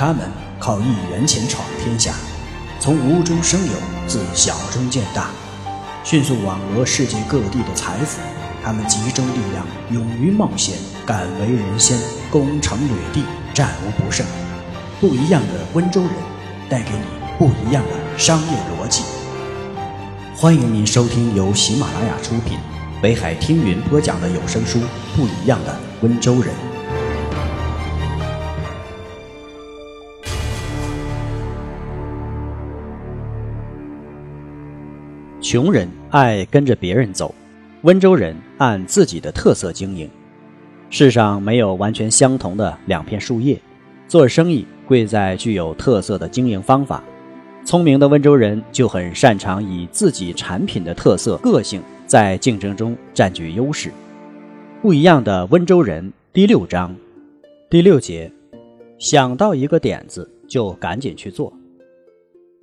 他们靠一元钱闯天下，从无中生有，自小中见大，迅速网罗世界各地的财富。他们集中力量，勇于冒险，敢为人先，攻城掠地，战无不胜。不一样的温州人，带给你不一样的商业逻辑。欢迎您收听由喜马拉雅出品、北海听云播讲的有声书《不一样的温州人》。穷人爱跟着别人走，温州人按自己的特色经营。世上没有完全相同的两片树叶，做生意贵在具有特色的经营方法。聪明的温州人就很擅长以自己产品的特色、个性在竞争中占据优势。不一样的温州人第六章第六节，想到一个点子就赶紧去做。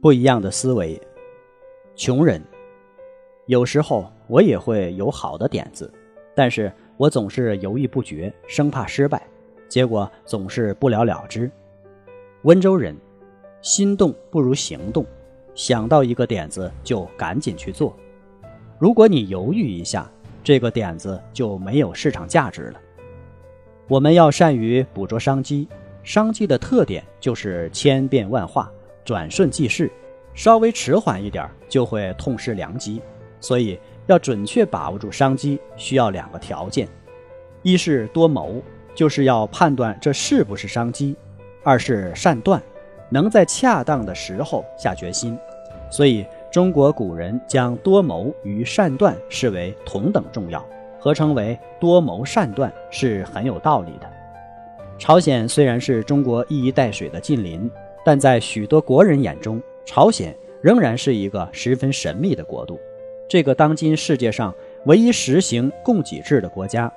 不一样的思维，穷人。有时候我也会有好的点子，但是我总是犹豫不决，生怕失败，结果总是不了了之。温州人，心动不如行动，想到一个点子就赶紧去做。如果你犹豫一下，这个点子就没有市场价值了。我们要善于捕捉商机，商机的特点就是千变万化，转瞬即逝，稍微迟缓一点就会痛失良机。所以，要准确把握住商机，需要两个条件：一是多谋，就是要判断这是不是商机；二是善断，能在恰当的时候下决心。所以，中国古人将多谋与善断视为同等重要，合称为多谋善断是很有道理的。朝鲜虽然是中国一衣带水的近邻，但在许多国人眼中，朝鲜仍然是一个十分神秘的国度。这个当今世界上唯一实行供给制的国家，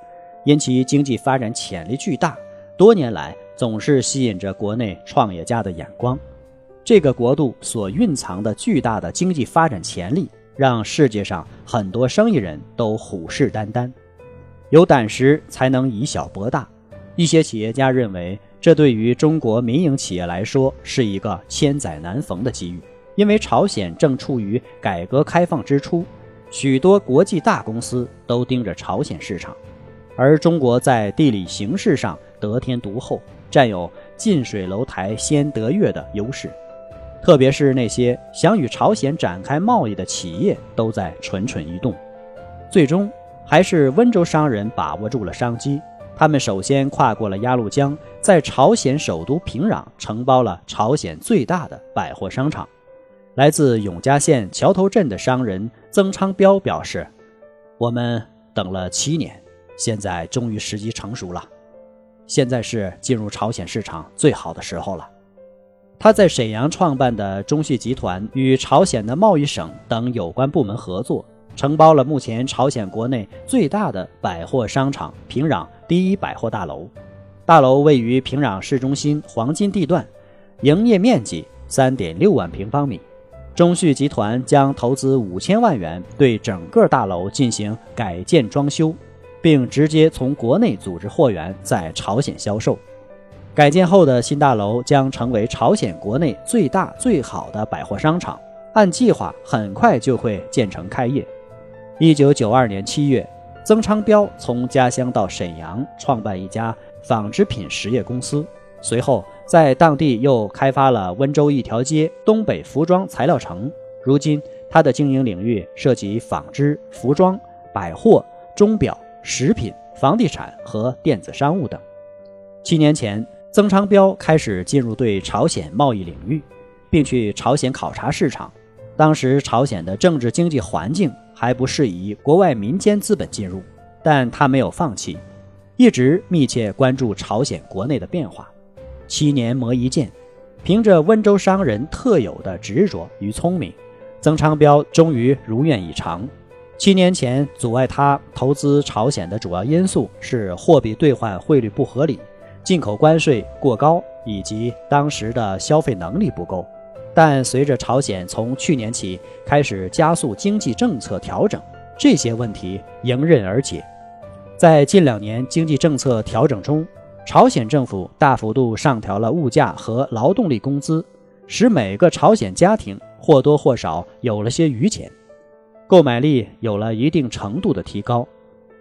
因其经济发展潜力巨大，多年来总是吸引着国内创业家的眼光。这个国度所蕴藏的巨大的经济发展潜力，让世界上很多生意人都虎视眈眈。有胆识才能以小博大。一些企业家认为，这对于中国民营企业来说是一个千载难逢的机遇，因为朝鲜正处于改革开放之初。许多国际大公司都盯着朝鲜市场，而中国在地理形势上得天独厚，占有近水楼台先得月的优势。特别是那些想与朝鲜展开贸易的企业，都在蠢蠢欲动。最终，还是温州商人把握住了商机。他们首先跨过了鸭绿江，在朝鲜首都平壤承包了朝鲜最大的百货商场。来自永嘉县桥头镇的商人曾昌彪表示：“我们等了七年，现在终于时机成熟了。现在是进入朝鲜市场最好的时候了。”他在沈阳创办的中旭集团与朝鲜的贸易省等有关部门合作，承包了目前朝鲜国内最大的百货商场平壤第一百货大楼。大楼位于平壤市中心黄金地段，营业面积三点六万平方米。中旭集团将投资五千万元对整个大楼进行改建装修，并直接从国内组织货源在朝鲜销售。改建后的新大楼将成为朝鲜国内最大最好的百货商场，按计划很快就会建成开业。一九九二年七月，曾昌彪从家乡到沈阳创办一家纺织品实业公司，随后。在当地又开发了温州一条街东北服装材料城。如今，他的经营领域涉及纺织、服装、百货、钟表、食品、房地产和电子商务等。七年前，曾昌彪开始进入对朝鲜贸易领域，并去朝鲜考察市场。当时，朝鲜的政治经济环境还不适宜国外民间资本进入，但他没有放弃，一直密切关注朝鲜国内的变化。七年磨一剑，凭着温州商人特有的执着与聪明，曾昌彪终于如愿以偿。七年前阻碍他投资朝鲜的主要因素是货币兑换汇率不合理、进口关税过高以及当时的消费能力不够。但随着朝鲜从去年起开始加速经济政策调整，这些问题迎刃而解。在近两年经济政策调整中，朝鲜政府大幅度上调了物价和劳动力工资，使每个朝鲜家庭或多或少有了些余钱，购买力有了一定程度的提高。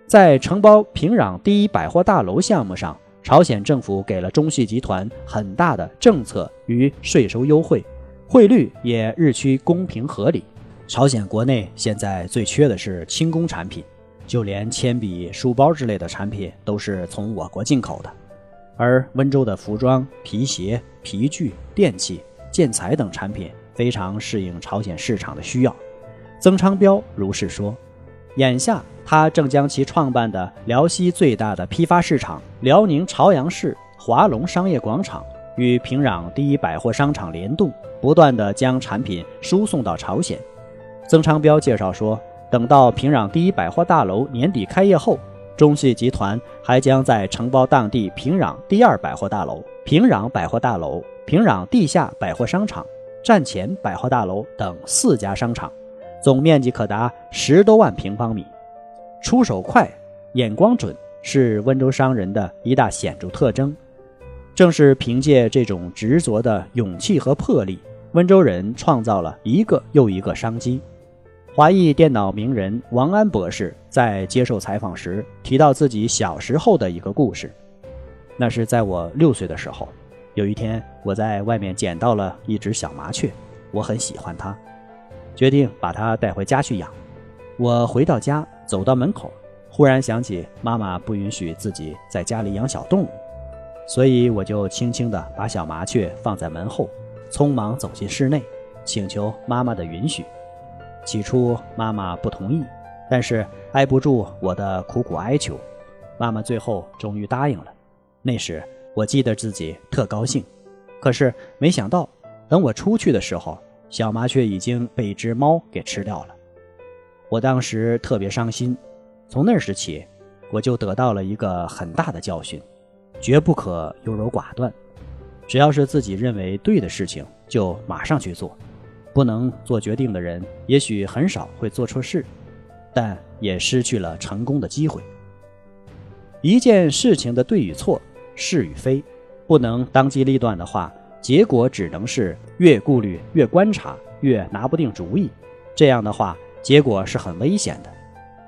在承包平壤第一百货大楼项目上，朝鲜政府给了中戏集团很大的政策与税收优惠，汇率也日趋公平合理。朝鲜国内现在最缺的是轻工产品，就连铅笔、书包之类的产品都是从我国进口的。而温州的服装、皮鞋、皮具、电器、建材等产品非常适应朝鲜市场的需要。曾昌彪如是说。眼下，他正将其创办的辽西最大的批发市场——辽宁朝阳市华龙商业广场，与平壤第一百货商场联动，不断地将产品输送到朝鲜。曾昌彪介绍说，等到平壤第一百货大楼年底开业后，中戏集团还将在承包当地平壤第二百货大楼、平壤百货大楼、平壤地下百货商场、站前百货大楼等四家商场，总面积可达十多万平方米。出手快、眼光准是温州商人的一大显著特征。正是凭借这种执着的勇气和魄力，温州人创造了一个又一个商机。华裔电脑名人王安博士在接受采访时提到自己小时候的一个故事。那是在我六岁的时候，有一天我在外面捡到了一只小麻雀，我很喜欢它，决定把它带回家去养。我回到家，走到门口，忽然想起妈妈不允许自己在家里养小动物，所以我就轻轻地把小麻雀放在门后，匆忙走进室内，请求妈妈的允许。起初妈妈不同意，但是挨不住我的苦苦哀求，妈妈最后终于答应了。那时我记得自己特高兴，可是没想到，等我出去的时候，小麻雀已经被一只猫给吃掉了。我当时特别伤心，从那时起，我就得到了一个很大的教训：绝不可优柔寡断，只要是自己认为对的事情，就马上去做。不能做决定的人，也许很少会做错事，但也失去了成功的机会。一件事情的对与错、是与非，不能当机立断的话，结果只能是越顾虑、越观察、越拿不定主意。这样的话，结果是很危险的。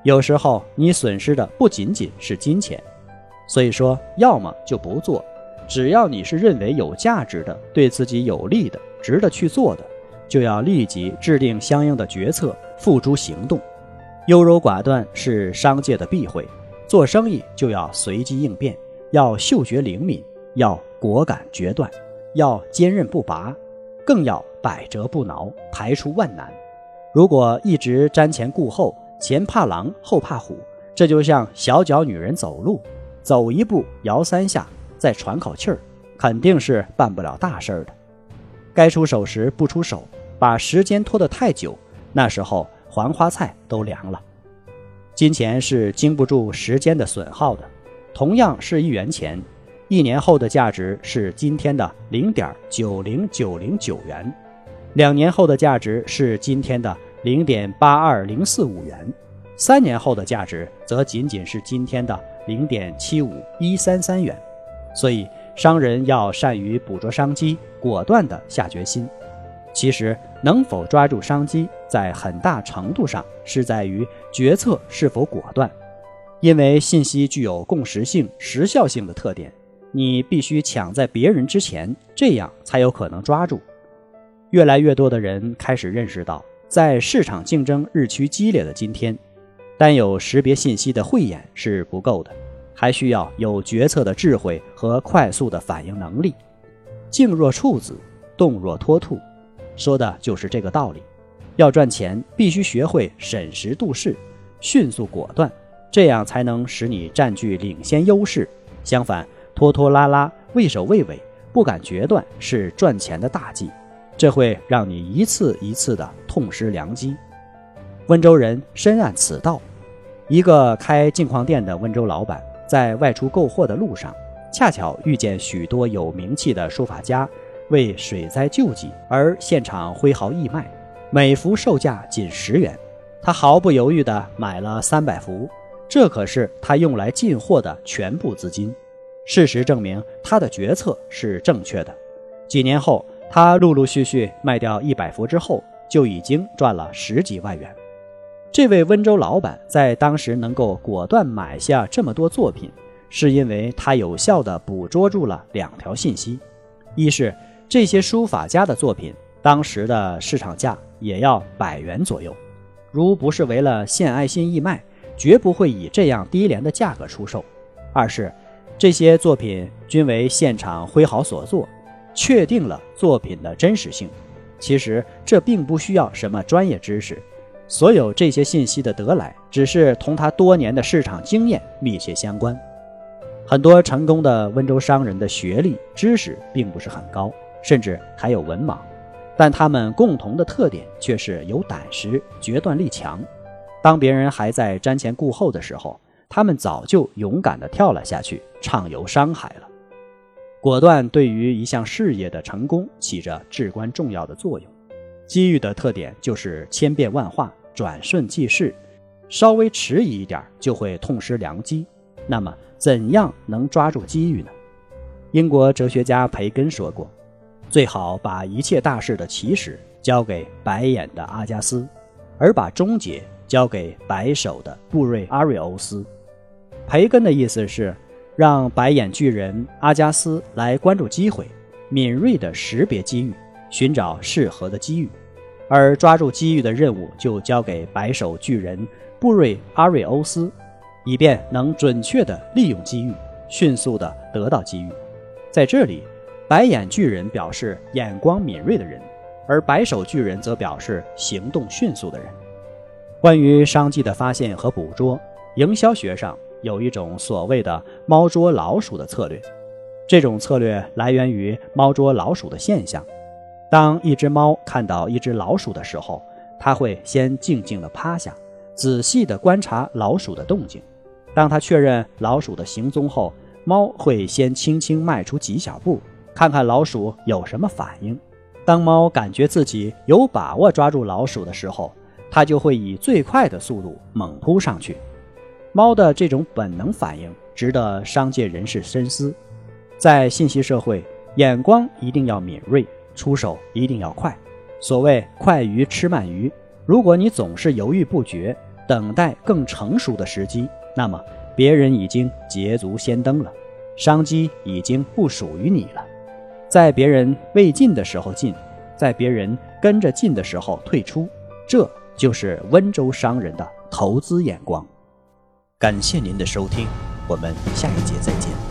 有时候你损失的不仅仅是金钱，所以说，要么就不做，只要你是认为有价值的、对自己有利的、值得去做的。就要立即制定相应的决策，付诸行动。优柔寡断是商界的避讳，做生意就要随机应变，要嗅觉灵敏，要果敢决断，要坚韧不拔，更要百折不挠，排除万难。如果一直瞻前顾后，前怕狼后怕虎，这就像小脚女人走路，走一步摇三下，再喘口气儿，肯定是办不了大事儿的。该出手时不出手。把时间拖得太久，那时候黄花菜都凉了。金钱是经不住时间的损耗的，同样是一元钱，一年后的价值是今天的零点九零九零九元，两年后的价值是今天的零点八二零四五元，三年后的价值则仅仅是今天的零点七五一三三元。所以，商人要善于捕捉商机，果断地下决心。其实，能否抓住商机，在很大程度上是在于决策是否果断。因为信息具有共识性、时效性的特点，你必须抢在别人之前，这样才有可能抓住。越来越多的人开始认识到，在市场竞争日趋激烈的今天，单有识别信息的慧眼是不够的，还需要有决策的智慧和快速的反应能力。静若处子，动若脱兔。说的就是这个道理。要赚钱，必须学会审时度势，迅速果断，这样才能使你占据领先优势。相反，拖拖拉拉、畏首畏尾、不敢决断，是赚钱的大忌，这会让你一次一次的痛失良机。温州人深谙此道。一个开镜框店的温州老板，在外出购货的路上，恰巧遇见许多有名气的书法家。为水灾救济而现场挥毫义卖，每幅售价仅十元，他毫不犹豫地买了三百幅，这可是他用来进货的全部资金。事实证明，他的决策是正确的。几年后，他陆陆续续卖掉一百幅之后，就已经赚了十几万元。这位温州老板在当时能够果断买下这么多作品，是因为他有效地捕捉住了两条信息：一是这些书法家的作品当时的市场价也要百元左右，如不是为了献爱心义卖，绝不会以这样低廉的价格出售；二是这些作品均为现场挥毫所作，确定了作品的真实性。其实这并不需要什么专业知识。所有这些信息的得来，只是同他多年的市场经验密切相关。很多成功的温州商人的学历知识并不是很高，甚至还有文盲，但他们共同的特点却是有胆识、决断力强。当别人还在瞻前顾后的时候，他们早就勇敢地跳了下去，畅游商海了。果断对于一项事业的成功起着至关重要的作用。机遇的特点就是千变万化。转瞬即逝，稍微迟疑一点就会痛失良机。那么，怎样能抓住机遇呢？英国哲学家培根说过：“最好把一切大事的起始交给白眼的阿加斯，而把终结交给白手的布瑞阿瑞欧斯。”培根的意思是，让白眼巨人阿加斯来关注机会，敏锐地识别机遇，寻找适合的机遇。而抓住机遇的任务就交给白手巨人布瑞阿瑞欧斯，以便能准确地利用机遇，迅速地得到机遇。在这里，白眼巨人表示眼光敏锐的人，而白手巨人则表示行动迅速的人。关于商机的发现和捕捉，营销学上有一种所谓的“猫捉老鼠”的策略，这种策略来源于猫捉老鼠的现象。当一只猫看到一只老鼠的时候，它会先静静地趴下，仔细地观察老鼠的动静。当它确认老鼠的行踪后，猫会先轻轻迈出几小步，看看老鼠有什么反应。当猫感觉自己有把握抓住老鼠的时候，它就会以最快的速度猛扑上去。猫的这种本能反应值得商界人士深思。在信息社会，眼光一定要敏锐。出手一定要快，所谓快鱼吃慢鱼。如果你总是犹豫不决，等待更成熟的时机，那么别人已经捷足先登了，商机已经不属于你了。在别人未进的时候进，在别人跟着进的时候退出，这就是温州商人的投资眼光。感谢您的收听，我们下一节再见。